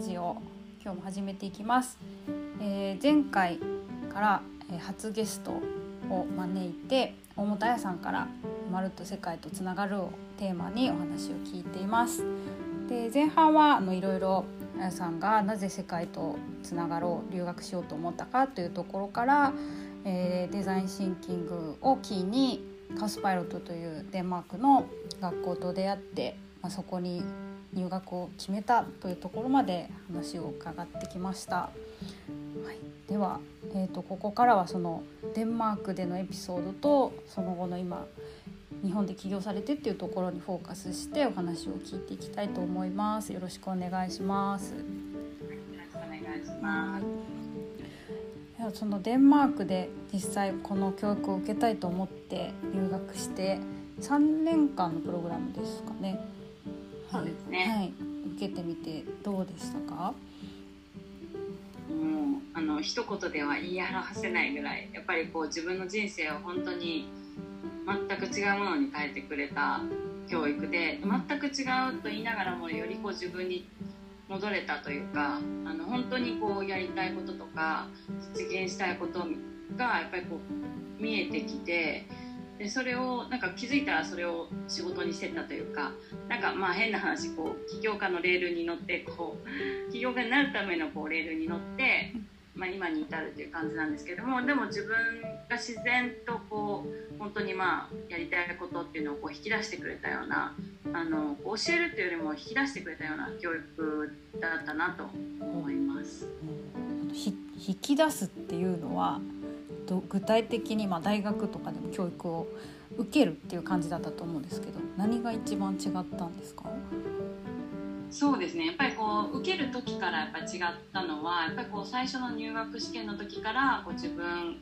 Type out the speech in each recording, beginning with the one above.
ジオ今日も始めていきます、えー前回から、えー初ゲストを招いて大本彩さんから「まるっと世界とつながる」をテーマにお話を聞いています。で前半はあのいろいろ彩さんがなぜ世界とつながろう留学しようと思ったかというところから、えーデザインシンキングをキーにカウスパイロットというデンマークの学校と出会って、まあ、そこに入学を決めたというところまで話を伺ってきました。はい、では、えー、とここからはそのデンマークでのエピソードとその後の今日本で起業されてっていうところにフォーカスしてお話を聞いていきたいと思います。よろしくお願いします。よろしくお願いします。そのデンマークで実際この教育を受けたいと思って留学して3年間のプログラムですかね。そうですね。はい、受けてみてどうでしたか？もうあの一言では言い表せないぐらいやっぱりこう自分の人生を本当に全く違うものに変えてくれた教育で全く違うと言いながらもよりこう自分に戻れたというかあの本当にこうやりたいこととか実現したいことがやっぱりこう見えてきてでそれをなんか気づいたらそれを仕事にしてたというかなんかまあ変な話こう起業家のレールに乗ってこう起業家になるためのこうレールに乗って、まあ、今に至るという感じなんですけどもでも自分が自然とこう本当にまあやりたいことっていうのをこう引き出してくれたようなあの教えるっていうよりも引き出してくれたような教育だったなと思います。引き出すっていうのはど具体的にまあ大学とかでも教育を受けるっていう感じだったと思うんですけど何が一番違ったんですか？そうですねやっぱりこう受ける時からやっぱ違ったのはやっぱりこう最初の入学試験の時からこう自分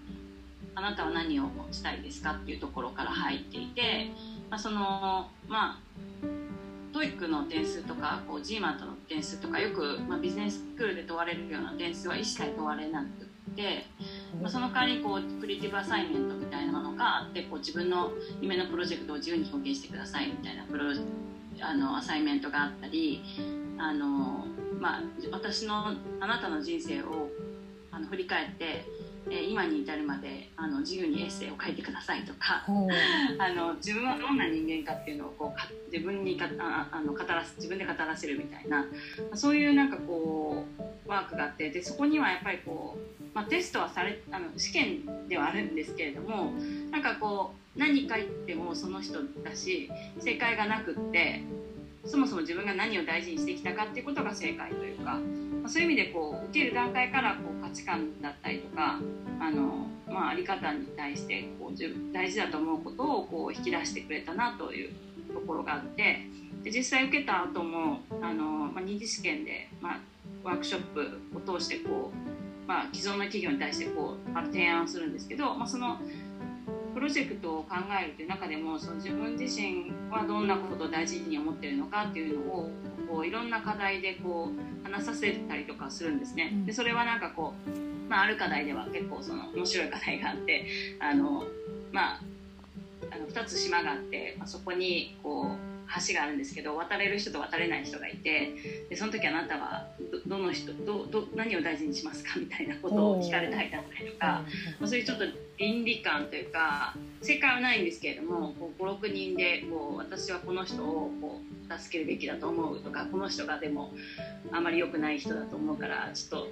あなたは何をしたいですかっていうところから入っていて、まあ、そのまあTOEIC の点数とかこう GMAT の点数とかよく、まあ、ビジネススクールで問われるような点数は一切問われなくて、まあ、その代わりにこう creative assignment みたいなものがあってこう自分の夢のプロジェクトを自由に表現してくださいみたいなプロあの assignment があったりあの、まあ、私のあなたの人生をあの振り返って、えー今に至るまであの自由にエッセイを書いてくださいとか。あの自分はどんな人間かっていうのをこうか自分にかああの語らせ自分で語らせるみたいなそういうなんかこうワークがあってでそこにはやっぱりこう、まあ、テストはされあの試験ではあるんですけれどもなんかこう何書いてもその人だし正解がなくってそもそも自分が何を大事にしてきたかっていうことが正解というか、まあ、そういう意味でこう受ける段階からこう価値観だったりとかあの、まあ、あり方に対してこう大事だと思うことをこう引き出してくれたなというところがあってで実際受けた後もあの、まあ、二次試験で、まあ、ワークショップを通してこう、まあ、既存の企業に対してこうある提案をするんですけど、まあ、そのプロジェクトを考えるという中でもその自分自身はどんなことを大事に思っているのかっていうのをこういろんな課題でこう話させたりとかするんですね。でそれはなんかこう、まあ、ある課題では結構その面白い課題があってあの、まあ、あの2つ島があって、まあ、そこにこう橋があるんですけど渡れる人と渡れない人がいてでその時あなたはどどの人どど何を大事にしますかみたいなことを聞かれたりだったりとか。まあ、そういうちょっと倫理観というか正解はないんですけれども56人でこう私はこの人をこう助けるべきだと思うとかこの人がでもあまり良くない人だと思うからちょっと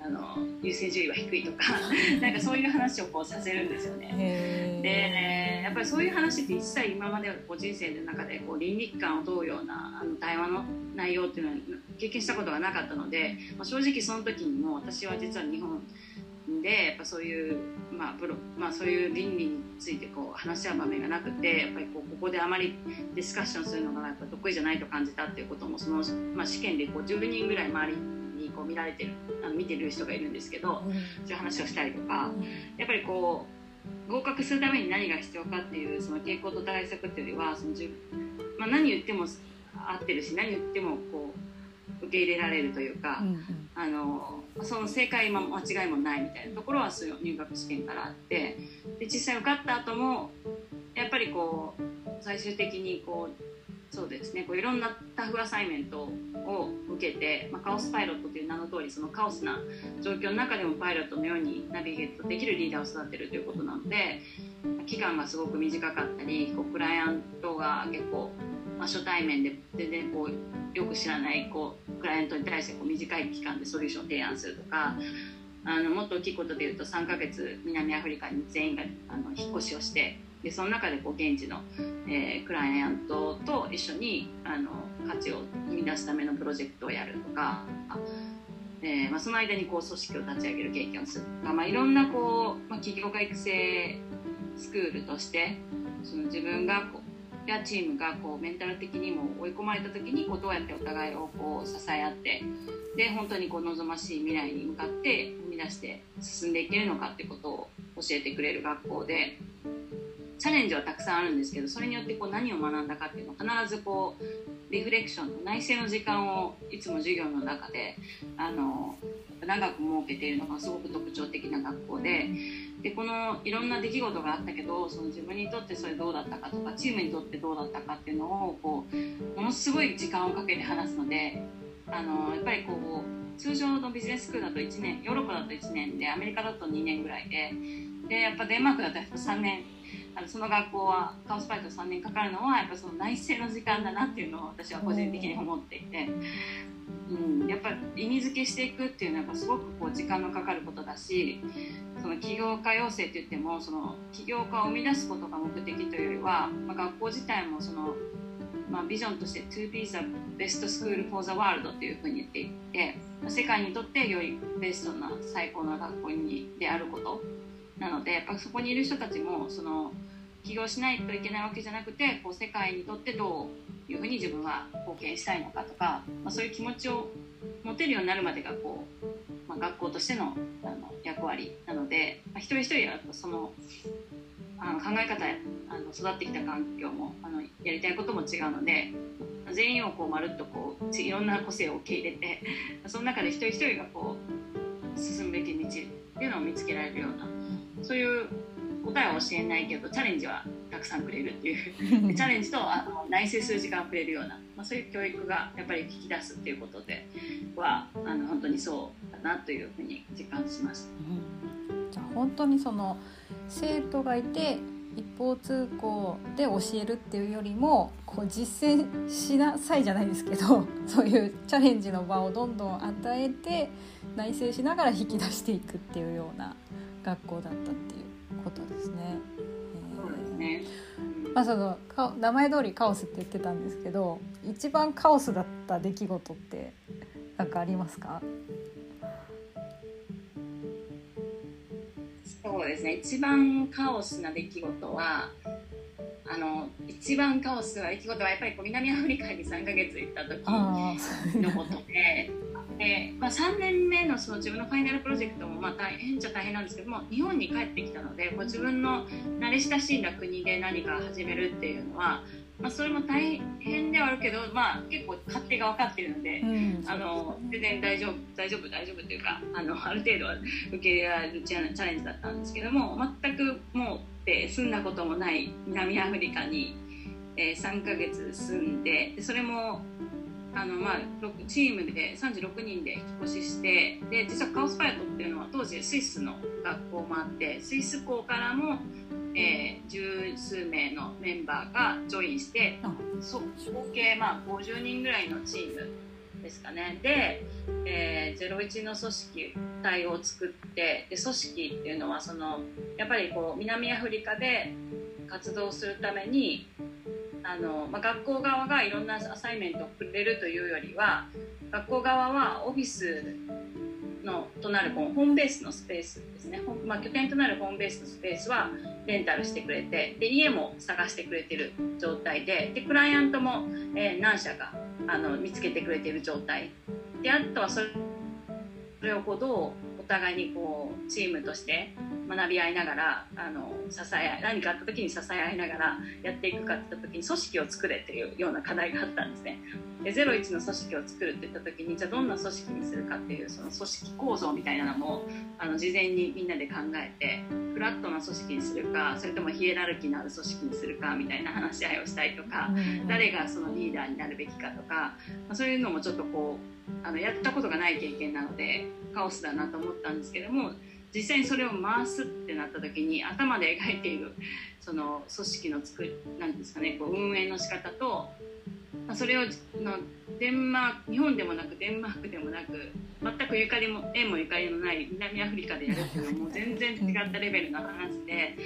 あの優先順位は低いとか なんかそういう話をこうさせるんですよね。で、ね、やっぱりそういう話って一切今までこう人生の中でこう倫理観を問うようなあの対話の内容っていうのは経験したことがなかったので、まあ、正直その時にも私は実は日本でやっぱそういう、まあプロまあ、そういう倫理についてこう話し合う場面がなくてやっぱりこうここであまりディスカッションするのがやっぱ得意じゃないと感じたっていうこともその、まあ、試験でこう10人ぐらい周りにこう見られてるあの見てる人がいるんですけどそういう話をしたりとかやっぱりこう合格するために何が必要かっていうその傾向と対策っていうよりはその自まあ、何言っても合ってるし何言ってもこう受け入れられるというか。うんうんあのその正解も間違いもないみたいなところはそういう入学試験からあってで実際受かった後もやっぱりこう最終的にこうそうですね。こういろんなタフアサイメントを受けて、まあ、カオスパイロットという名の通りそのカオスな状況の中でもパイロットのようにナビゲートできるリーダーを育てるということなので期間がすごく短かったりこうクライアントが結構、まあ、初対面で全然こうよく知らないこうクライアントに対してこう短い期間でソリューションを提案するとかあのもっと大きいことで言うと3ヶ月南アフリカに全員があの引っ越しをしてでその中でこう現地の、えー、クライアントと一緒にあの価値を生み出すためのプロジェクトをやるとか、えーまあ、その間にこう組織を立ち上げる経験をするとか、まあ、いろんなこう、まあ、企業家育成スクールとしてその自分がこうやチームがこうメンタル的にも追い込まれた時にこうどうやってお互いをこう支え合ってで本当にこう望ましい未来に向かって生み出して進んでいけるのかってことを教えてくれる学校でチャレンジはたくさんあるんですけどそれによってこう何を学んだかっていうのを必ずこうリフレクション内省の時間をいつも授業の中であの長く設けているのがすごく特徴的な学校ででこのいろんな出来事があったけどその自分にとってそれどうだったかとかチームにとってどうだったかっていうのをこうものすごい時間をかけて話すのであのやっぱりこう通常のビジネススクールだと1年ヨーロッパだと1年でアメリカだと2年ぐらいででやっぱデンマークだと3年あのその学校はカオスパイト3年かかるのはやっぱその内政の時間だなっていうのを私は個人的に思っていて、うん、やっぱり意味付けしていくっていうのはすごくこう時間のかかることだしその起業家養成って言ってもその起業家を生み出すことが目的というよりは、まあ、学校自体もそのまあ、ビジョンとして To be the best school for the world っていうふうに言っていて世界にとってよりベストな最高な学校にであることなのでやっぱそこにいる人たちもその起業しないといけないわけじゃなくてこう世界にとってどういうふうに自分は貢献したいのかとか、まあ、そういう気持ちを持てるようになるまでがこう、まあ、学校としてのあの役割なので、まあ、一人一人はそのあの考え方あの育ってきた環境もあのやりたいことも違うので全員をこうまるっとこういろんな個性を受け入れてその中で一人一人がこう進むべき道っていうのを見つけられるようなそういう答えは教えないけどチャレンジはたくさんくれるっていう。チャレンジとあの内省する時間をくれるような、まあ、そういう教育がやっぱり引き出すっていうことではあの本当にそうだなというふうに実感します。うん、じゃあ本当にその生徒がいて一方通行で教えるっていうよりもこう実践しなさいじゃないですけど そういうチャレンジの場をどんどん与えて内省しながら引き出していくっていうような学校だったっていう。ことですね。そうですね。まあ、その名前通りカオスって言ってたんですけど一番カオスだった出来事って何かありますか？そうですね。一番カオスな出来事はあの一番カオスな出来事はやっぱりこう南アフリカに3か月行った時のことでで、まあ、3年目のその自分のファイナルプロジェクトもまあ大変っちゃ大変なんですけども日本に帰ってきたのでこう自分の慣れ親しんだ国で何か始めるっていうのはまあ、それも大変ではあるけど、まあ、結構勝手が分かっているので、うん、あの全然大丈夫大丈夫大丈夫というかあのある程度は受け入れられるチャレンジだったんですけども全くもうで住んだこともない南アフリカに、えー、3ヶ月住んででそれもあの、まあ、チームで36人で引っ越ししてで実はカオスパイロットっていうのは当時スイスの学校もあってスイス校からもえー、十数名のメンバーがジョインしてそ合計まあ50人ぐらいのチームですかね。で、えー、01の組織体を作ってで組織っていうのはそのやっぱりこう南アフリカで活動するためにあの、まあ、学校側がいろんなアサイメントをくれるというよりは学校側はオフィスのとなるホームベースのスペースですね、まあ、拠点となるホームベースのスペースはレンタルしてくれてで家も探してくれてる状態ででクライアントも、えー、何社かあの見つけてくれてる状態。であとはそれをこうどう互いにこうチームとして学び合いながらあの支え何かあった時に支え合いながらやっていくかって言った時に組織を作れっていうような課題があったんですね。で01の組織を作るって言った時にじゃあどんな組織にするかっていうその組織構造みたいなのもあの事前にみんなで考えてフラットな組織にするかそれともヒエラルキーのある組織にするかみたいな話し合いをしたりとか、誰がそのリーダーになるべきかとか、まあ、そういうのもちょっとこうあのやったことがない経験なのでカオスだなと思ったんですけども実際にそれを回すってなった時に頭で描いているその組織の作りなんですかねこう運営の仕方とまあ、それをのデンマーク日本でもなくデンマークでもなく全くゆかりも縁もゆかりのない南アフリカでやるっていうのはもう全然違ったレベルの話で、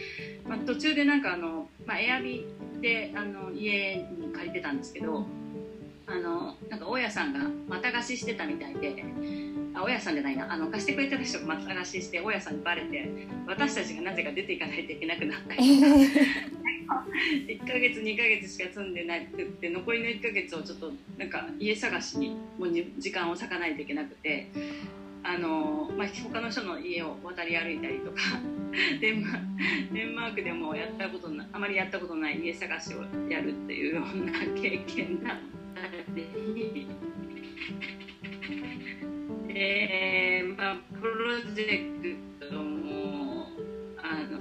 まあ、途中でなんかあの、まあ、エアビであの家に借りてたんですけどあのなんか大家さんがまた貸ししてたみたいで。あ大家さんじゃないなあの貸してくれた人がまた貸しして大家さんにバレて私たちがなぜか出ていかないといけなくなったり1 ヶ月2ヶ月しか住んでなくって残りの1ヶ月をちょっとなんか家探しにもう時間を割かないといけなくてあの、まあ、他の人の家を渡り歩いたりとかデンマデンマークでもやったことなあまりやったことない家探しをやるっていうような経験だったり。で、まあ、プロジェクトもあの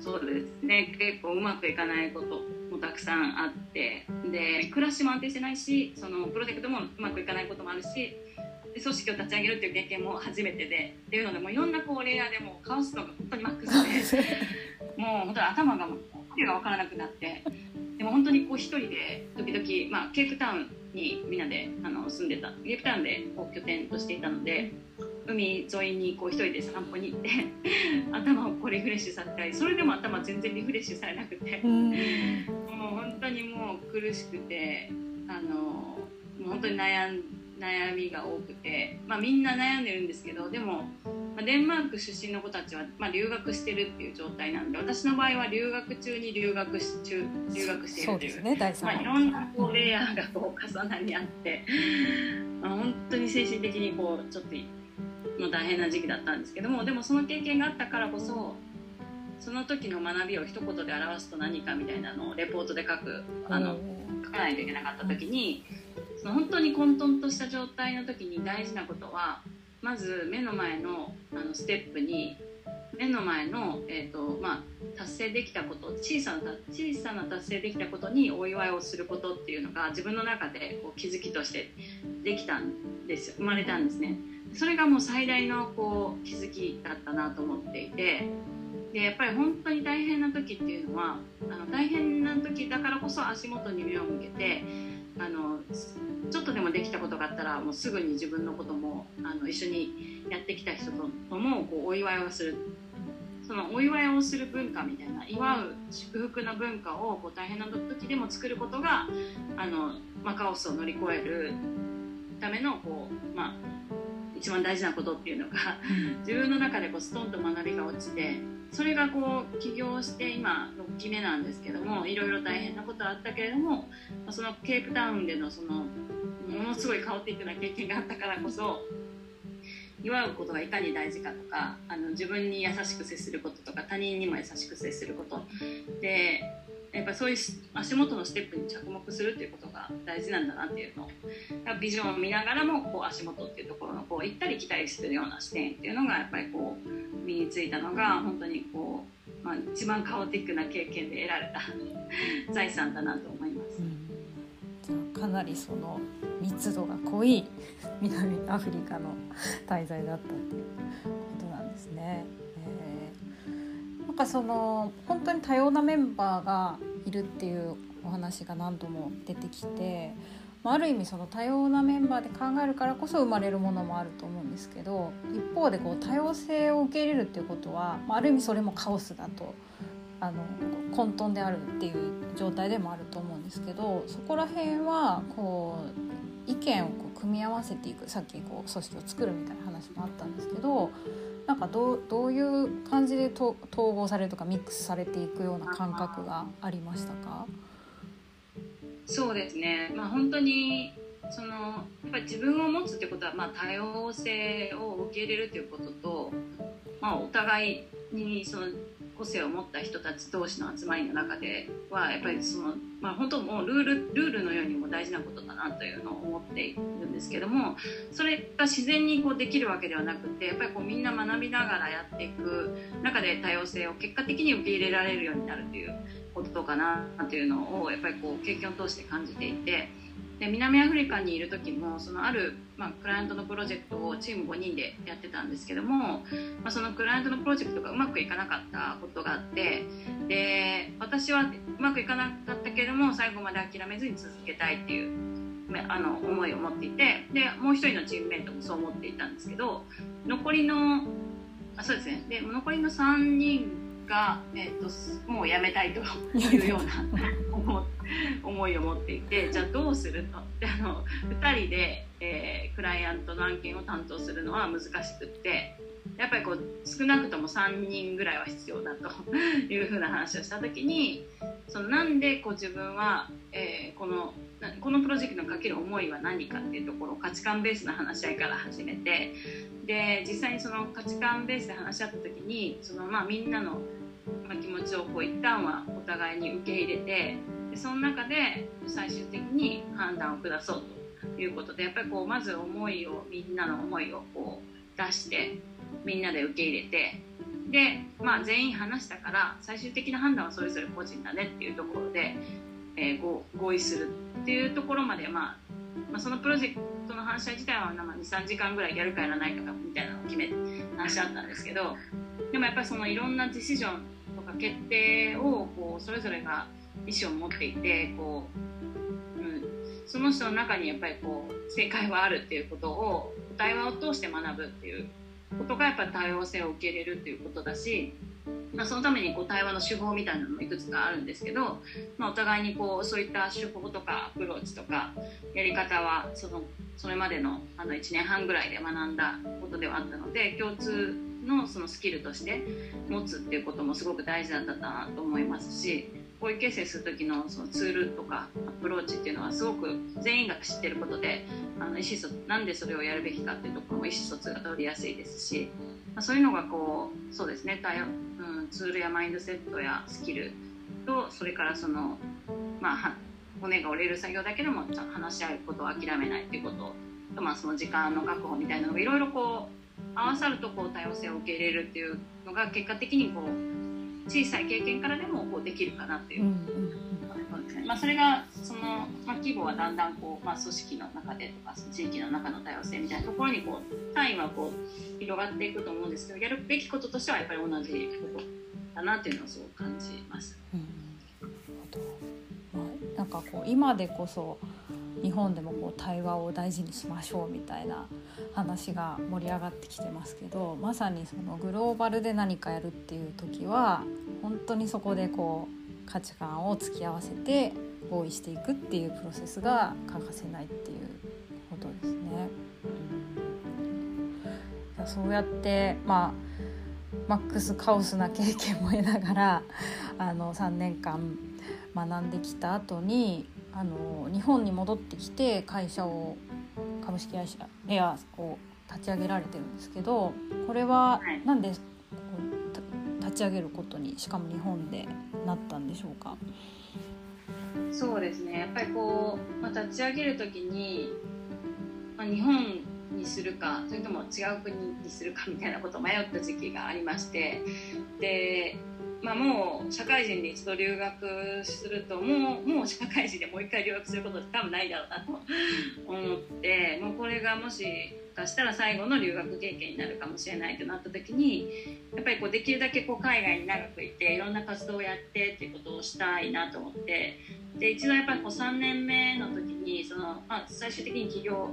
そうですね。結構うまくいかないこともたくさんあって。で暮らしも安定してないしそのプロジェクトもうまくいかないこともあるしで組織を立ち上げるっていう経験も初めてでっていうのでもういろんなこうレイヤーでもカオスのが本当にマックスで もう本当に頭がもう訳が分からなくなってでも本当にこう一人で時々、まあ、ケープタウンにみんなであの住んでた。ケープタウンでこう拠点としていたので海沿いにこう一人で散歩に行って 頭をこうリフレッシュさせたりそれでも頭全然リフレッシュされなくてもう本当にもう苦しくてあのもう本当に悩ん悩みが多くて、まあ、みんな悩んでるんですけどでも、まあ、デンマーク出身の子たちは、まあ、留学してるっていう状態なんで私の場合は留学中に留学し中留学しているというね、まあ、いろんなこうレイヤーがこう重なり合って、まあ、本当に精神的にこうちょっとの大変な時期だったんですけどもでもその経験があったからこそその時の学びを一言で表すと何かみたいなのをレポートで書くあの書かないといけなかった時にその本当に混沌とした状態の時に大事なことはまず目の前のあのステップに目の前の、えーとまあ、達成できたこと小さな小さな達成できたことにお祝いをすることっていうのが自分の中でこう気づきとしてできたんです生まれたんですね。それがもう最大のこう気づきだったなと思っていてでやっぱり本当に大変な時っていうのはあの大変な時だからこそ足元に目を向けてあのちょっとでもできたことがあったらもうすぐに自分のこともあの一緒にやってきた人ともこうお祝いをする。そのお祝いをする文化みたいな祝う祝福の文化をこう大変な時でも作ることがあの、まあ、カオスを乗り越えるためのこう、まあ、一番大事なことっていうのが自分の中でこうストンと学びが落ちてそれがこう起業して今6期目なんですけどもいろいろ大変なことはあったけれどもそのケープタウンでのそのものすごいカオティックな経験があったからこそ祝うことがいかに大事かとかあの自分に優しく接することとか他人にも優しく接すること。でやっぱそういう足元のステップに着目するっていうことが大事なんだなっていうのをビジョンを見ながらもこう足元っていうところのこう行ったり来たりするような視点っていうのがやっぱりこう身についたのが本当にこう、まあ、一番カオティックな経験で得られた 財産だなと思います。うん、かなりその密度が濃い南アフリカの滞在だったっていうことなんですね。なんかその本当に多様なメンバーがいるっていうお話が何度も出てきて、まあ、ある意味その多様なメンバーで考えるからこそ生まれるものもあると思うんですけど一方でこう多様性を受け入れるっていうことは、まあ、ある意味それもカオスだとあの混沌であるっていう状態でもあると思うんですけどそこら辺はこう意見をこう組み合わせていくさっきこう組織を作るみたいな話もあったんですけどなんかどういう感じで統合されるとかミックスされていくような感覚がありましたか？そうですね、まあ、本当にそのやっぱり自分を持つってことは、まあ、多様性を受け入れるということと、まあ、お互いにその個性を持った人たち同士の集まりの中ではやっぱりその、まあ、本当もうルールルールのようにも大事なことだなというのを思っているんですけどもそれが自然にこうできるわけではなくてやっぱりこうみんな学びながらやっていく中で多様性を結果的に受け入れられるようになるということかなというのをやっぱりこう経験を通して感じていて。で南アフリカにいる時もそのある、まあ、クライアントのプロジェクトをチーム5人でやってたんですけども、まあ、そのクライアントのプロジェクトがうまくいかなかったことがあってで私はうまくいかなかったけれども最後まで諦めずに続けたいっていうあの思いを持っていてでもう一人のチームメイトもそう思っていたんですけど残りのあそうですね。で残りの3人が、えーと、もうやめたいというような 思 いを持っていてじゃあどうするとであの2人で、えー、クライアントの案件を担当するのは難しくってやっぱりこう少なくとも3人ぐらいは必要だと いうふうな話をした時にそのなんでこう自分は、えー、このこのプロジェクトにかける思いは何かっていうところを価値観ベースの話し合いから始めてで実際にその価値観ベースで話し合った時にそのまあみんなの気持ちをこう一旦はお互いに受け入れてでその中で最終的に判断を下そうということでやっぱりこうまず思いをみんなの思いをこう出してみんなで受け入れてで、まあ、全員話したから最終的な判断はそれぞれ個人だねっていうところで、えー、合意するっていうところまで、まあ、まあ、そのプロジェクトの話し合い自体は23時間ぐらいやるかやらないかみたいなのを決めて話し合ったんですけどでもやっぱりそのいろんなディシジョンとか決定をこうそれぞれが意思を持っていてこう、うん、その人の中にやっぱりこう正解はあるっていうことを対話を通して学ぶっていうことがやっぱり多様性を受け入れるっていうことだし、まあ、そのためにこう対話の手法みたいなのもいくつかあるんですけど、まあ、お互いにこうそういった手法とかアプローチとかやり方はそのそれまでのあの1年半ぐらいで学んだことではあったので共通のそのスキルとして持つっていうこともすごく大事だったなと思いますし合意形成する時のそのツールとかアプローチっていうのはすごく全員が知ってることであの意思疎なんでそれをやるべきかっていうところも意思疎通が取りやすいですし、まあ、そういうのがこうそうですねうん、ツールやマインドセットやスキルとそれからその、まあ、骨が折れる作業だけでも話し合うことを諦めないっていうことと、まあ、その時間の確保みたいなのがいろいろこう合わさるとこう多様性を受け入れるっていうのが結果的にこう小さい経験からでもこうできるかなっていう、うんうん、まあ、それがその、まあ、規模はだんだんこう、まあ、組織の中でとか地域の中の多様性みたいなところにこう単位はこう広がっていくと思うんですけどやるべきこととしてはやっぱり同じことだなっていうのをすごく感じます。うん。まあ、なんかこう今でこそ日本でもこう対話を大事にしましょうみたいな話が盛り上がってきてますけどまさにそのグローバルで何かやるっていう時は本当にそこでこう価値観を突き合わせて合意していくっていうプロセスが欠かせないっていうことですね。そうやってまあマックスカオスな経験も得ながらあの3年間学んできた後にあの日本に戻ってきて会社を株式会社エアを立ち上げられてるんですけどこれは何で立ち上げることにしかも日本でなったんでしょうか？そうですね。やっぱりこう、まあ、立ち上げる時に、まあ、日本にするかそれとも違う国にするかみたいなことを迷った時期がありましてでまあ、もう社会人で一度留学するともうもう社会人でもう一回留学することって多分ないだろうなと思ってもうこれがもしかしたら最後の留学経験になるかもしれないとなった時にやっぱりこうできるだけこう海外に長くいていろんな活動をやってっていうことをしたいなと思ってで一度やっぱりこう3年目の時にその、まあ、最終的に起業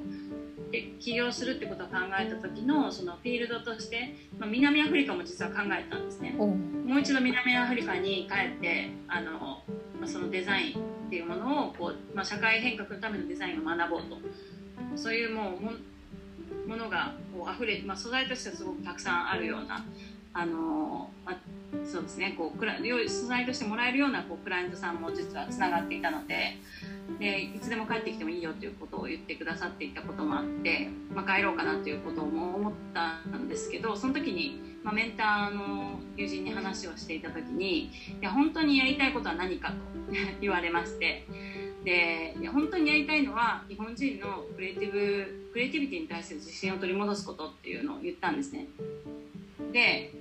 で起業するってことを考えた時のそのフィールドとして、まあ、南アフリカも実は考えたんですね。もう一度南アフリカに帰ってあの、まあ、そのデザインっていうものをこう、まあ、社会変革のためのデザインを学ぼうとそういうもうものがこう溢れ、まあ、素材としてはすごくたくさんあるようなあの、まあ、そうですねこうクラ素材としてもらえるようなこうクライアントさんも実はつながっていたのででいつでも帰ってきてもいいよということを言ってくださっていたこともあって、まあ、帰ろうかなということも思ったんですけどその時に、まあ、メンターの友人に話をしていた時にいや本当にやりたいことは何かと 言われましてでいや本当にやりたいのは日本人のクリエイティブクリエイティビティに対する自信を取り戻すことっていうのを言ったんですね。で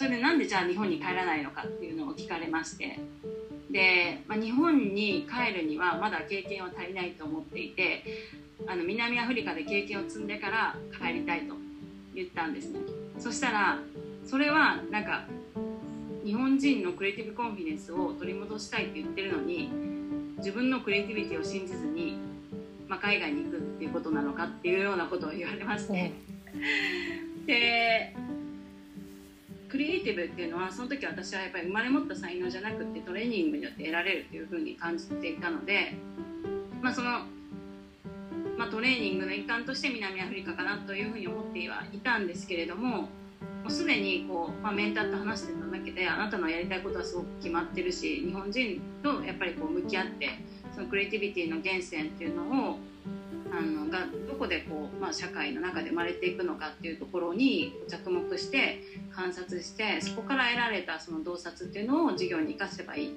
それでなんでじゃあ日本に帰らないのかっていうのを聞かれまして。で、まあ、日本に帰るにはまだ経験は足りないと思っていてあの南アフリカで経験を積んでから帰りたいと言ったんですね。そしたらそれはなんか日本人のクリエイティブコンフィデンスを取り戻したいって言ってるのに自分のクリエイティビティを信じずに、まあ、海外に行くっていうことなのかっていうようなことを言われまして、でクリエイティブっていうのはその時私はやっぱり生まれ持った才能じゃなくてトレーニングによって得られるっていうふうに感じていたので、まあ、その、まあ、トレーニングの一環として南アフリカかなというふうに思ってはいたんですけれどももうすでにこう、まあ、メンターと話してただけであなたのやりたいことはすごく決まってるし日本人とやっぱりこう向き合ってそのクリエイティビティの源泉っていうのをあのがどこでこう、まあ、社会の中で生まれていくのかっていうところに着目して観察してそこから得られたその洞察っていうのを授業に生かせばいい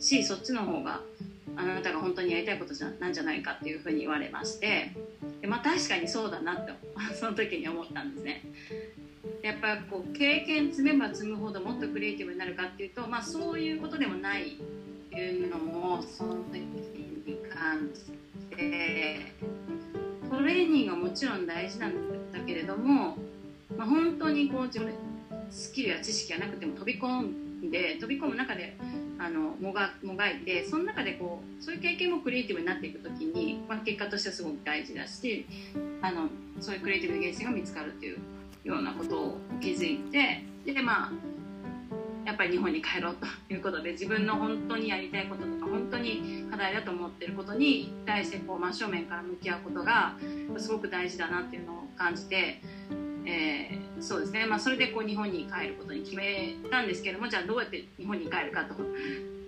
しそっちの方があなたが本当にやりたいことじゃなんじゃないかっていうふうに言われましてで、まあ、確かにそうだなって その時に思ったんですね。やっぱこう経験積めば積むほどもっとクリエイティブになるかっていうと、まあ、そういうことでもないっていうのもその時に感じてちろん大事なんだけれども、まあ、本当にこう自分のスキルや知識がなくても飛び込んで飛び込む中であのもがもがいてその中でこうそういう経験もクリエイティブになっていく時に、まあ、結果としてはすごく大事だしあのそういうクリエイティブな源泉が見つかるっていうようなことを気づいてでまあやっぱり日本に帰ろうということで自分の本当にやりたいこととか本当に課題だと思ってることに対してこう真正面から向き合うことがすごく大事だなっていうのを感じて、えー、そうですね、まあ、それでこう日本に帰ることに決めたんですけどもじゃあどうやって日本に帰るかと。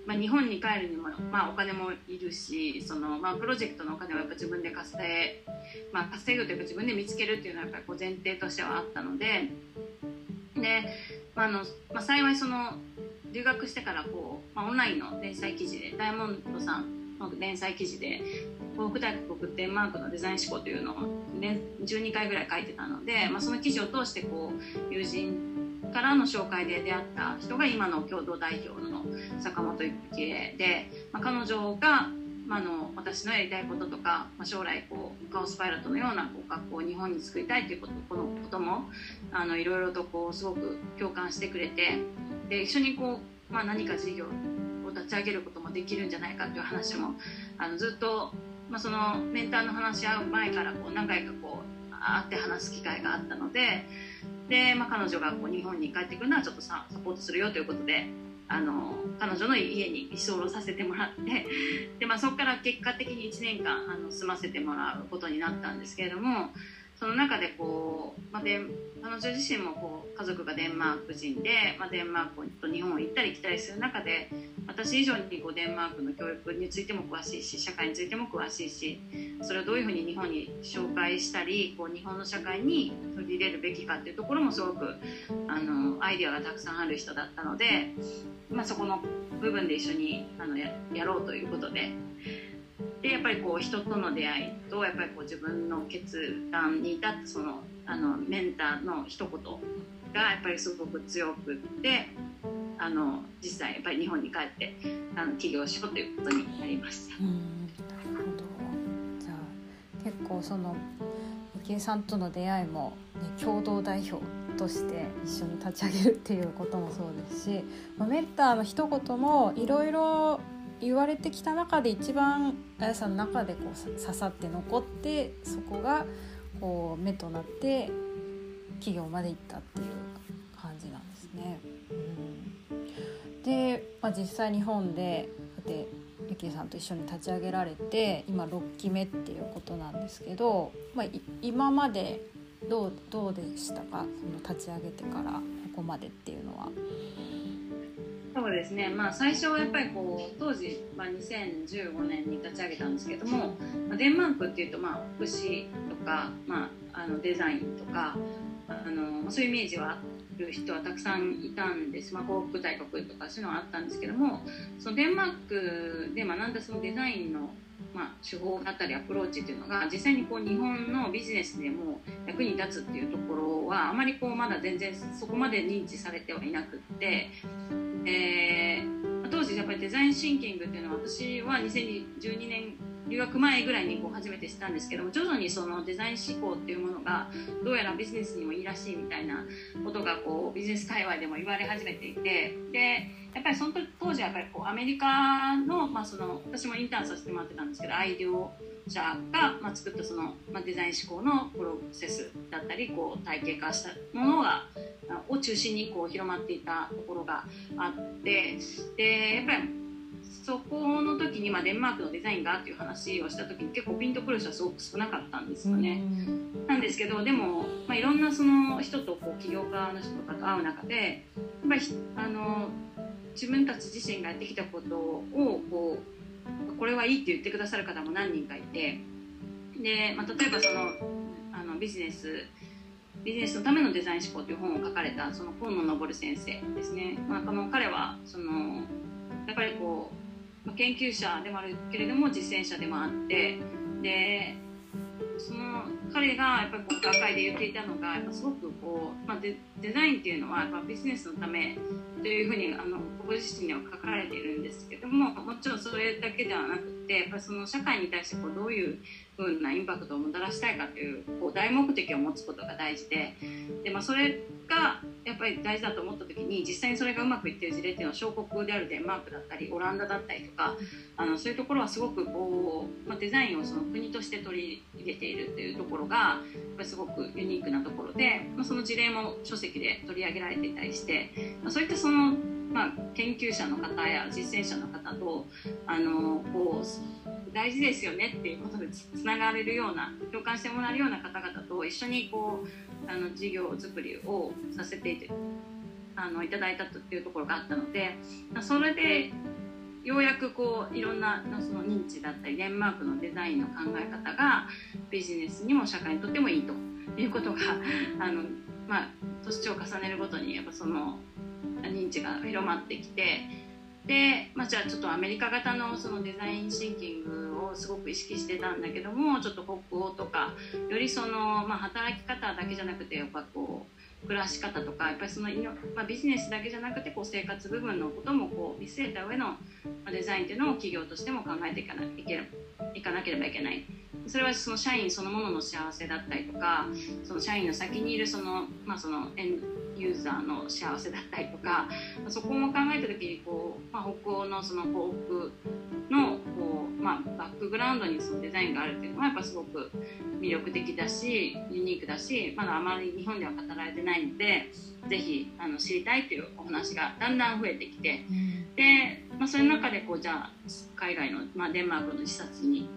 まあ、日本に帰るにも、まあ、お金もいるしその、まあ、プロジェクトのお金はやっぱ自分で稼,、まあ、稼ぐというか自分で見つけるっていうのはやっぱりこう前提としてはあったのでで、まああのまあ、幸いその留学してからこう、まあ、オンラインの連載記事でダイヤモンドさんの連載記事で東北大学デンマークのデザイン思考というのを、ね、12回ぐらい書いてたので、まあ、その記事を通してこう友人からの紹介で出会った人が今の共同代表の坂本幸恵で、まあ、彼女が、まあの、私のやりたいこととか、まあ、将来こうカオスパイロットのようなこう学校を日本に作りたいということこのこともあのいろいろとこうすごく共感してくれてで一緒にこう、まあ、何か事業を立ち上げることもできるんじゃないかという話もあのずっと、まあ、そのメンターの話し合う前からこう何回かこう会って話す機会があったのでで、まあ、彼女がこう日本に帰ってくるのはちょっとサポートするよということであの彼女の家に居候させてもらってで、まあ、そこから結果的に1年間あの住ませてもらうことになったんですけれどもその中でこう、まあ、で彼女自身もこう家族がデンマーク人で、まあ、デンマークと日本を行ったり来たりする中で私以上にこうデンマークの教育についても詳しいし社会についても詳しいしそれをどういうふうに日本に紹介したりこう日本の社会に取り入れるべきかっていうところもすごくあのアイデアがたくさんある人だったので、まあ、そこの部分で一緒にあのややろうということで。でやっぱりこう人との出会いとやっぱりこう自分の決断に至ったそのあのメンターの一言がやっぱりすごく強くってあの実際やっぱり日本に帰ってあの起業しようということになりました。なるほどじゃあ結構その池江さんとの出会いも、ね、共同代表として一緒に立ち上げるっていうこともそうですし、まあ、メンターの一言もいろいろ言われてきた中で一番あやさんの中でこう刺さって残ってそこがこう目となって企業まで行ったっていう感じなんですね。で、まあ、実際日本ででゆきさんと一緒に立ち上げられて今6期目っていうことなんですけど、まあ、今までどうどうでしたか？その立ち上げてからここまでっていうのは。そうですね、まあ、最初はやっぱりこう当時、まあ、2015年に立ち上げたんですけども、まあ、デンマークっていうと、まあ、福祉とか、まあ、あのデザインとかあのそういうイメージはある人はたくさんいたんです、まあ、幸福大国とかそういうのはあったんですけどもそのデンマークで学んだそのデザインのまあ、手法だったりアプローチっていうのが実際にこう日本のビジネスでも役に立つっていうところはあまりこうまだ全然そこまで認知されてはいなくって、えー、当時やっぱりデザインシンキングっていうのは私は2012年留学前ぐらいにこう初めて知ったんですけども徐々にそのデザイン思考っていうものがどうやらビジネスにもいいらしいみたいなことがこうビジネス界隈でも言われ始めていてでやっぱりその当時はやっぱりこうアメリカの,、まあその私もインターンさせてもらってたんですけどアイディオ者が、まあ、作ったその、まあ、デザイン思考のプロセスだったりこう体系化したものがを中心にこう広まっていたところがあってでやっぱりそこの時に、まあ、デンマークのデザインがっていう話をした時に結構ピンとくる人はすごく少なかったんですよね。なんですけどでも、まあ、いろんなその人とこう起業家の人とかと会う中でやっぱりあの自分たち自身がやってきたことをこうこれはいいって言ってくださる方も何人かいてで、まあ、例えばそのあのビジネスビジネスのためのデザイン思考という本を書かれたその河野昇先生ですね、まあ、この彼はそのやっぱりこう研究者でもあるけれども実践者でもあってでその彼がやっぱりこう学会で言っていたのがやっぱすごくこう、まあ、デザインっていうのはやっぱビジネスのためというふうにあのご自身には書かれているんですけどももちろんそれだけではなくてやっぱその社会に対してこうどういうふうなインパクトをもたらしたいかというこう大目的を持つことが大事でで、まあ、それがやっぱり大事だと思った時に実際にそれがうまくいってる事例っていうのは小国であるデンマークだったりオランダだったりとかあのそういうところはすごくこう、まあ、デザインをその国として取り入れているっていうところがやっぱりすごくユニークなところで、まあ、その事例も書籍で取り上げられていたりして、まあ、そういったその、まあ、研究者の方や実践者の方とあのこう大事ですよねっていうことでつながれるような共感してもらえるような方々と一緒にこうあの事業作りをさせていてあのいただいたというところがあったのでそれでようやくこういろんなその認知だったりデンマークのデザインの考え方がビジネスにも社会にとってもいいということがあの、まあ、年を重ねるごとにやっぱその認知が広まってきてで、まあ、じゃあちょっとアメリカ型のそのデザインシンキングをすごく意識してたんだけどもちょっと北欧とかよりその、まあ、働き方だけじゃなくてやっぱこう暮らし方とかやっぱりその、まあ、ビジネスだけじゃなくてこう生活部分のこともこう見据えた上のデザインっていうのを企業としても考えていかないけいかなければいけない。それはその社員そのものの幸せだったりとかその社員の先にいるその,、まあ、そのユーザーの幸せだったりとかそこも考えた時にこう、まあ、北欧のその幸福のこう、まあ、バックグラウンドにそのデザインがあるっていうのはやっぱすごく魅力的だしユニークだしまだあまり日本では語られてないのでぜひあの知りたいというお話がだんだん増えてきて、で、まあ、そういう中でこうじゃあ海外の、まあ、デンマークの視察に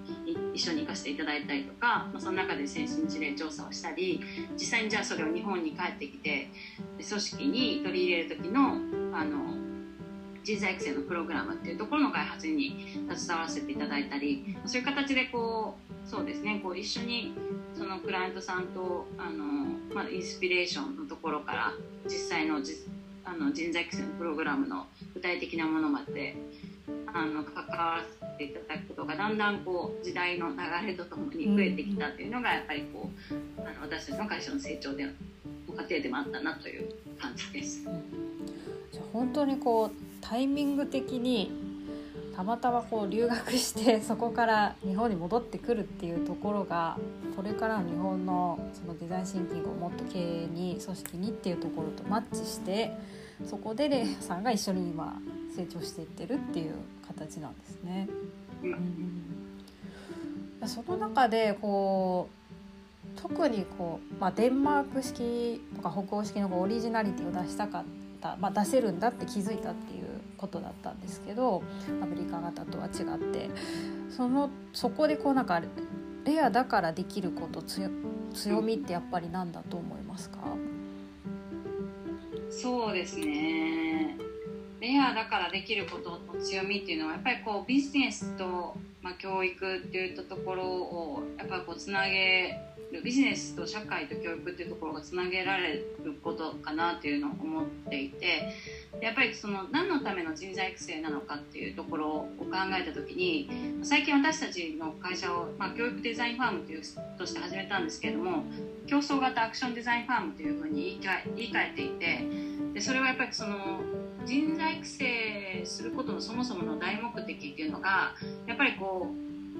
一緒に行かせていただいたりとか、まあ、その中で先進事例調査をしたり実際にじゃあそれを日本に帰ってきて組織に取り入れる時のあの人材育成のプログラムっていうところの開発に携わらせていただいたりそういう形でこうそうですねこう一緒にそのクライアントさんとあの、まあ、インスピレーションのところから実際のあの人材育成のプログラムの具体的なものまであの関わらせていただくことがだんだんこう時代の流れとともに増えてきたというのがやっぱりこうあの私たちの会社の成長でご家庭でもあったなという感じです。じゃ本当にこうタイミング的にたまたまこう留学して そこから日本に戻ってくるっていうところがこれからの日本のそのデザインシンキングをもっと経営に組織にっていうところとマッチしてそこでレイさんが一緒に今成長していってるっていう形なんですね。うん、その中でこう特にこう、まあ、デンマーク式とか北欧式のオリジナリティを出したかった、まあ、出せるんだって気づいたっていうことだったんですけどアメリカ型とは違ってそのそこでこうなんかレアだからできること強みってやっぱり何だと思いますか？そうですね。レアだからできることの強みっていうのはやっぱりこうビジネスと、まあ、教育っていったところをやっぱりこうつなげるビジネスと社会と教育っていうところがつなげられることかなっていうのを思っていてやっぱりその何のための人材育成なのかっていうところを考えた時に最近私たちの会社を、まあ、教育デザインファームというとして始めたんですけれども競争型アクションデザインファームというふうに言い換えていてでそれはやっぱりその人材育成することのそもそもの大目的っていうのがやっぱりこ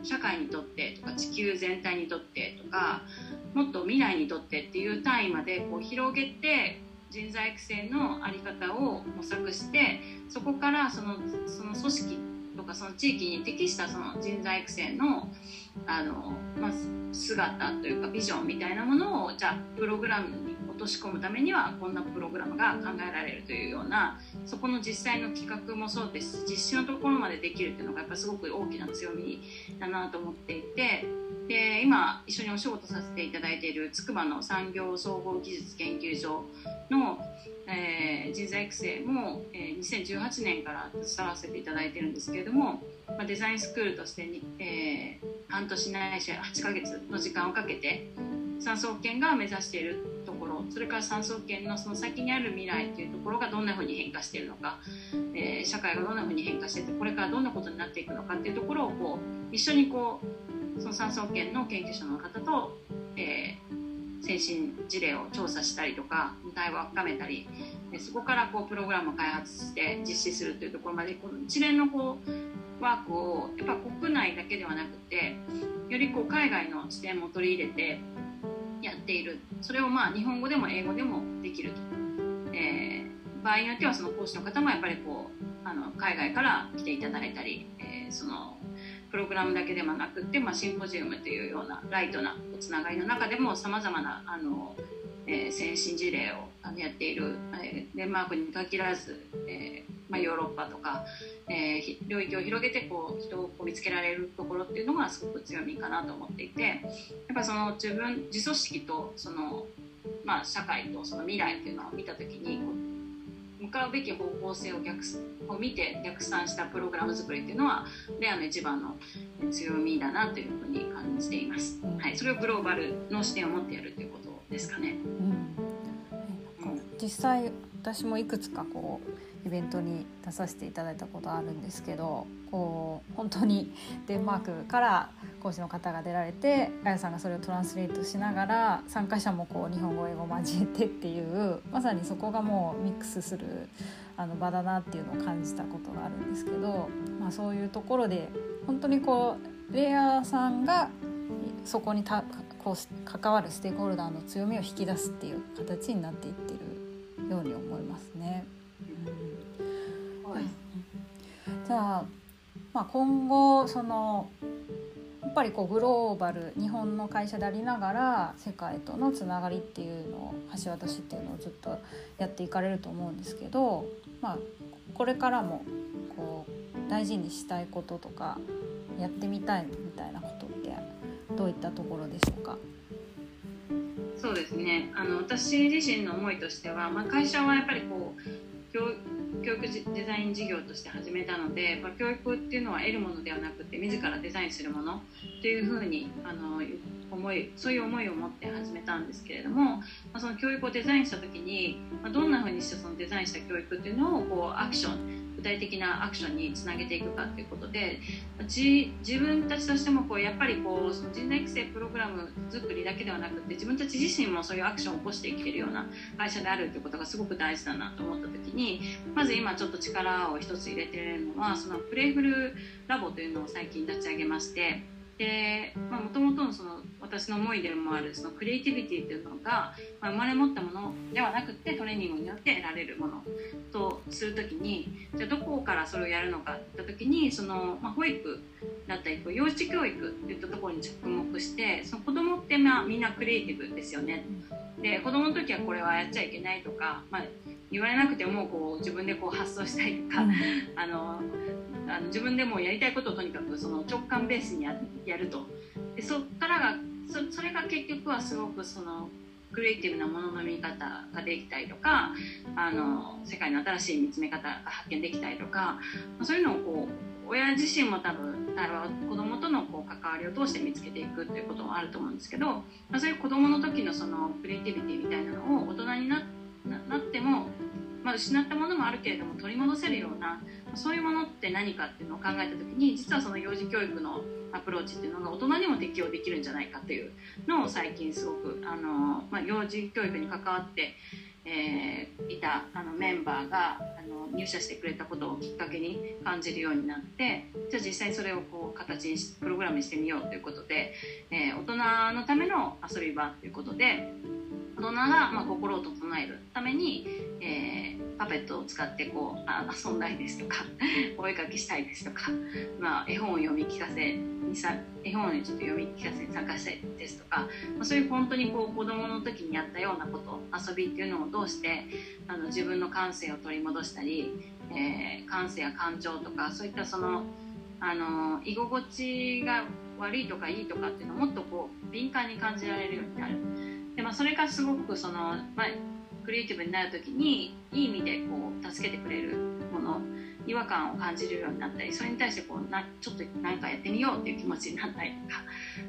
う社会にとってとか地球全体にとってとかもっと未来にとってっていう単位までこう広げて人材育成の在り方を模索してそこからそのその組織とかその地域に適したその人材育成のあの、まあ、姿というかビジョンみたいなものをじゃあプログラムに落とし込むためにはこんなプログラムが考えられるというようなそこの実際の企画もそうですし実施のところまでできるっていうのがやっぱすごく大きな強みだなと思っていてで今一緒にお仕事させていただいている筑波の産業総合技術研究所の、えー、人材育成も、えー、2018年から伝わらせていただいてるんですけれども、まあ、デザインスクールとしてに、えー、半年ないし8ヶ月の時間をかけて産総研が目指しているところそれから産総研のその先にある未来っていうところがどんなふうに変化しているのか、えー、社会がどんなふうに変化しててこれからどんなことになっていくのかっていうところをこう一緒にこうその産総研の研究者の方と、えー、先進事例を調査したりとか対話を深めたりそこからこうプログラムを開発して実施するというところまでこの一連のこうワークをやっぱ国内だけではなくてよりこう海外の視点も取り入れてやっている。それをまあ日本語でも英語でもできると、えー、場合によってはその講師の方もやっぱりこうあの海外から来ていただいたり、えー、そのプログラムだけではなくて、まあ、シンポジウムというようなライトなつながりの中でもさまざまなあの、えー、先進事例をあのやっている、えー、デンマークに限らず、えーまあ、ヨーロッパとか、えー、領域を広げてこう人をこう見つけられるところっていうのがすごく強みかなと思っていてやっぱその自分自組織とその、まあ、社会とその未来っていうのを見た時に向かうべき方向性を逆を見て逆算したプログラム作りっていうのはレアの一番の強みだなというふうに感じています。はい、それをグローバルの視点を持ってやるということですかね。うん、実際私もいくつかこうイベントに出させていただいたことあるんですけどこう本当にデンマークから講師の方が出られてあやさんがそれをトランスレートしながら参加者もこう日本語英語交えてっていうまさにそこがもうミックスするあの場だなっていうのを感じたことがあるんですけど、まあ、そういうところで本当にこうレイヤーさんがそこにたこう関わるステークホルダーの強みを引き出すっていう形になっていってるように思いますね。じゃあ、まあ、今後そのやっぱりこうグローバル日本の会社でありながら世界とのつながりっていうのを橋渡しっていうのをずっとやっていかれると思うんですけど、まあ、これからもこう大事にしたいこととかやってみたいみたいなことってどういったところでしょうか？そうですね。あの私自身の思いとしては、まあ、会社はやっぱりこう教育デザイン事業として始めたので、まあ、教育っていうのは得るものではなくて自らデザインするものというふうにあの思いそういう思いを持って始めたんですけれども、まあ、その教育をデザインした時に、まあ、どんなふうにしてそのデザインした教育っていうのをこうアクション具体的なアクションにつなげていくかっていうことで自分たちとしてもこうやっぱりこう人材育成プログラム作りだけではなくて自分たち自身もそういうアクションを起こしていけるような会社であるということがすごく大事だなと思った時にまず今ちょっと力を一つ入れてるのはそのプレイフルラボというのを最近立ち上げましてでもともとのその私の思いでもあるそのクリエイティビティっていうのが、まあ、生まれ持ったものではなくてトレーニングによって得られるものとする時にじゃあどこからそれをやるのかって言った時にその、まあ、保育だったり幼児教育っていったところに着目してその子供ってまあみんなクリエイティブですよね。で子供の時はこれはやっちゃいけないとか、まあ、言われなくてもこう自分でこう発想したりとか、あのあの自分でもやりたいことをとにかくその直感ベースにやると。でそっからがそそれが結局はすごくそのクリエイティブなものの見方ができたりとかあの世界の新しい見つめ方が発見できたりとかそういうのをこう親自身も多分対話子供とのこう関わりを通して見つけていくっていうこともあると思うんですけど、まあ、そういう子供の時のそのクリエイティビティみたいなのを大人にななっても、まあ、失ったものもあるけれども取り戻せるようなそういうものって何かっていうのを考えた時に実はその幼児教育のアプローチっていうのが大人にも適用できるんじゃないかというのを最近すごくあの、まあ、幼児教育に関わって、えー、いたあのメンバーがあの入社してくれたことをきっかけに感じるようになってじゃあ実際にそれをこう形にプログラムにしてみようということで、えー、大人のための遊び場ということで人が、まあ、心を整えるために、えー、パペットを使ってこうあ遊んだりですとか お絵かきしたいですとか、まあ、絵本を読み聞かせにさ絵本をちょっと読み聞かせに参加したりですとか、まあ、そういう本当にこう子どもの時にやったようなこと遊びっていうのを通してあの自分の感性を取り戻したり、えー、感性や感情とかそういったそのあの居心地が悪いとかいいとかっていうのをもっとこう敏感に感じられるようになる。でまあ、それがすごくその、まあ、クリエイティブになる時にいい意味でこう助けてくれるもの違和感を感じるようになったりそれに対してこうなちょっと何かやってみようっていう気持ちになったりとか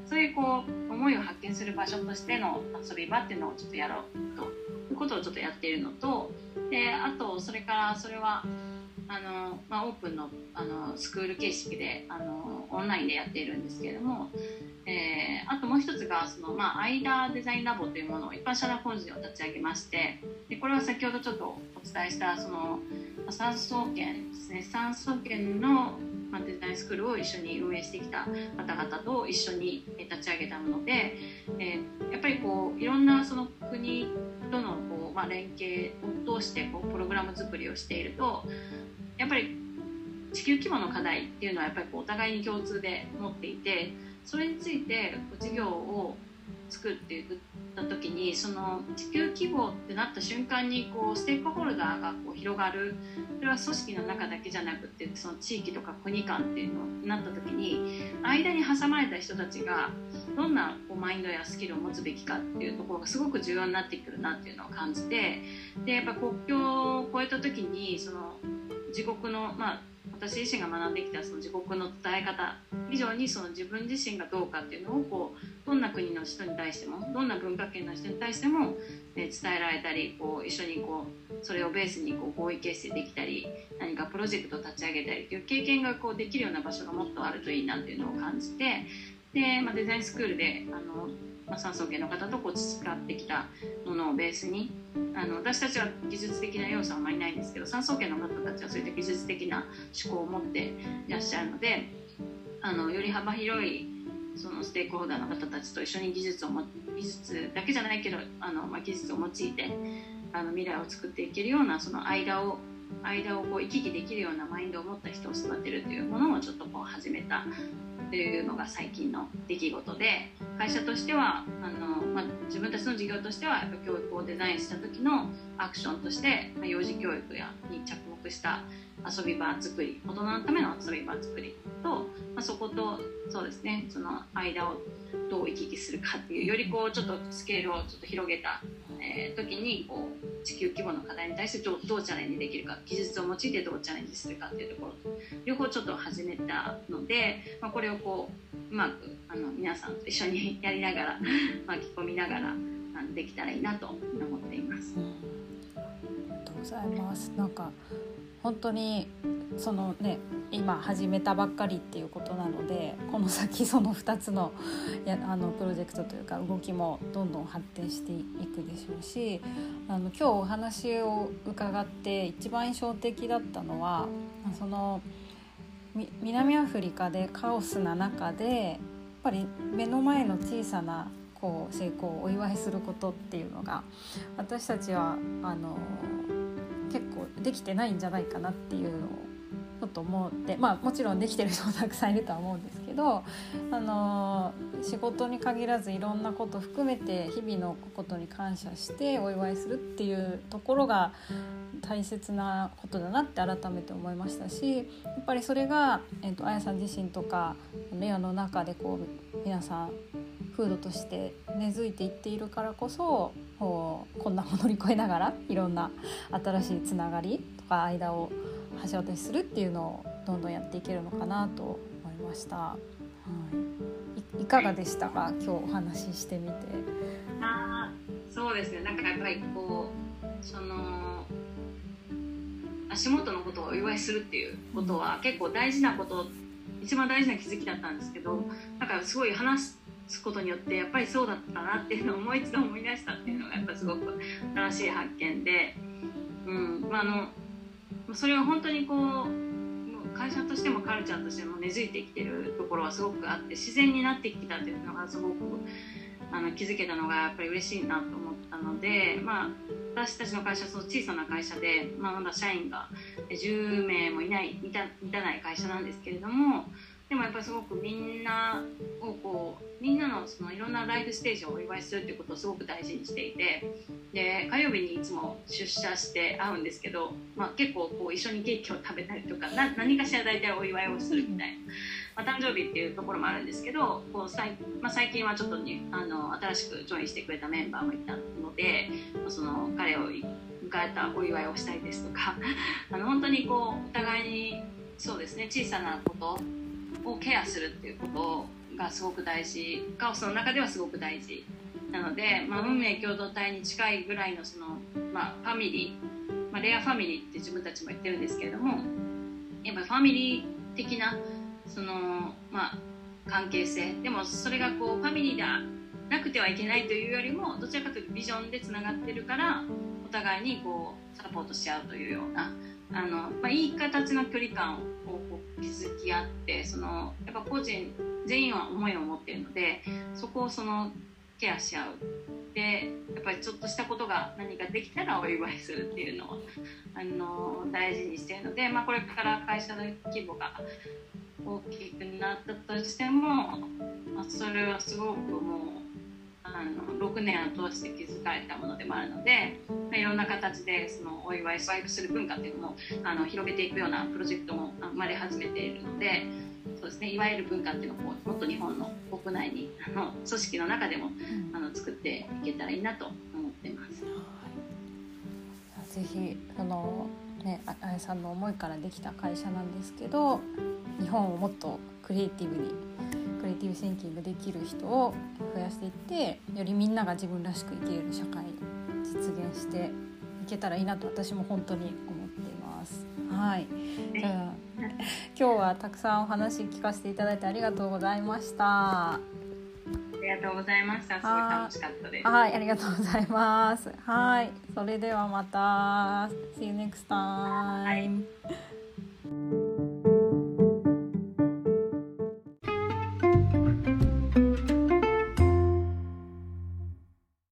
そういうこう思いを発見する場所としての遊び場っていうのをちょっとやろうということをちょっとやっているのとであとそれからそれはあの、まあ、オープンのあのスクール形式であのオンラインでやっているんですけれどもえー、あともう一つがその、まあ、アイダーデザインラボというものを一般社団法人を立ち上げましてでこれは先ほどちょっとお伝えしたその産総研ですね。産総研のまデザインスクールを一緒に運営してきた方々と一緒に立ち上げたもので、えー、やっぱりこういろんなその国とのこう、まあ、連携を通してこうプログラム作りをしているとやっぱり地球規模の課題っていうのはやっぱりこうお互いに共通で持っていてそれについて事業を作っていった時にその地球規模ってなった瞬間にこうステークホルダーがこう広がるそれは組織の中だけじゃなくてその地域とか国間っていうのになった時に間に挟まれた人たちがどんなこうマインドやスキルを持つべきかっていうところがすごく重要になってくるなっていうのを感じてでやっぱ国境を越えた時にその自国のまあ私自身が学んできたその自国の伝え方以上にその自分自身がどうかっていうのをこうどんな国の人に対してもどんな文化圏の人に対しても、ね、伝えられたりこう一緒にこうそれをベースにこう合意形成できたり何かプロジェクトを立ち上げたりという経験がこうできるような場所がもっとあるといいなっていうのを感じてで、まあ、デザインスクールであのまあ、産総研の方とこう培ってきたものをベースにあの私たちは技術的な要素はあまりないんですけど産総研の方たちはそういった技術的な思考を持っていらっしゃるのであのより幅広いそのステークホルダーの方たちと一緒に技術をも技術だけじゃないけどあの、まあ、技術を用いてあの未来を作っていけるようなその間を間をこう行き来できるようなマインドを持った人を育てるというものをちょっとこう始めたというのが最近の出来事で会社としてはあの、まあ、自分たちの事業としてはやっぱ教育をデザインした時のアクションとして、まあ、幼児教育やに着目した遊び場作り大人のための遊び場作りと、まあ、そことそうですねその間をどう行き来するかっていうよりこうちょっとスケールをちょっと広げた、えー、時にこう地球規模の課題に対してどうチャレンジできるか技術を用いてどうチャレンジするかっていうところ両方ちょっと始めたので、まあ、これをこううまくあの皆さんと一緒にやりながら巻き込みながらできたらいいなと思っています。ありがとうございますなんか本当にそのね今始めたばっかりっていうことなのでこの先その2つのやあのプロジェクトというか動きもどんどん発展していくでしょうしあの今日お話を伺って一番印象的だったのはその南アフリカでカオスな中でやっぱり目の前の小さなこう成功をお祝いすることっていうのが私たちはあのできてないんじゃないかなっていうのをちょっと思ってまあもちろんできてる人もたくさんいるとは思うんですけど、あの仕事に限らずいろんなこと含めて日々のことに感謝してお祝いするっていうところが大切なことだなって改めて思いましたしやっぱりそれが、えーと、あやさん自身とかレアの中でこう皆さん風土として根付いていっているからこそこう困難を乗り越えながらいろんな新しいつながりとか間を橋渡しするっていうのをどんどんやっていけるのかなと思いました。はい、いかがでしたか？今日お話ししてみて。あそうですねなんかやっぱりこうその足元のことをお祝いするっていうことは結構大事なこと一番大事な気づきだったんですけどだかすごい話すことによってやっぱりそうだったなっていうのをもう一度思い出したっていうのがやっぱすごく新しい発見で、うんまあ、あのそれは本当にこう会社としてもカルチャーとしても根付いてきてるところはすごくあって自然になってきたっていうのがすごくあの気づけたのがやっぱり嬉しいなと思ったので、まあ、私たちの会社はその小さな会社で、まあ、まだ社員が10名もいない満た満たない会社なんですけれどもでもやっぱりすごくみんなをこうみんなのそのいろんなライフステージをお祝いするっていうことをすごく大事にしていてで火曜日にいつも出社して会うんですけど、まあ、結構こう一緒にケーキを食べたりとかな何かしら大体お祝いをするみたいな。まあ、誕生日っていうところもあるんですけどこうさい、まあ、最近はちょっとにあの新しくジョインしてくれたメンバーもいたのでその彼を迎えたお祝いをしたりですとか あの本当にこうお互いにそうですね小さなことをケアするっていうことがすごく大事カオスの中ではすごく大事なので、まあ、運命共同体に近いぐらいのその、まあ、ファミリー、まあ、レアファミリーって自分たちも言ってるんですけれどもやっぱりファミリー的なその、まあ、関係性でもそれがこうファミリーでなくてはいけないというよりもどちらかというとビジョンでつながってるからお互いにこうサポートし合うというようなあの、まあ、いい形の距離感をこう築き合ってそのやっぱ個人全員は思いを持ってるのでそこをそのケアし合う。でやっぱりちょっとしたことが何かできたらお祝いするっていうのをあの大事にしてるので、まあ、これから会社の規模が大きくなったとしても、まあ、それはすごくもうあの6年を通して築かれたものでもあるので、まあ、いろんな形でそのお祝いスワイプする文化っていうのもあの広げていくようなプロジェクトも生まれ始めているのでそうですねいわゆる文化っていうのをもっと日本の国内にあの組織の中でも、あの作っていけたらいいなと思ってます。ぜひそのね、あやさんの思いからできた会社なんですけど日本をもっとクリエイティブにクリエイティブシンキングできる人を増やしていってよりみんなが自分らしく生きれる社会実現していけたらいいなと私も本当に思っています。はい、じゃあ 今日はたくさんお話聞かせていただいてありがとうございました。ありがとうございました。すごい楽しかったです。はい、ありがとうございます。はい、それではまた。See you next time.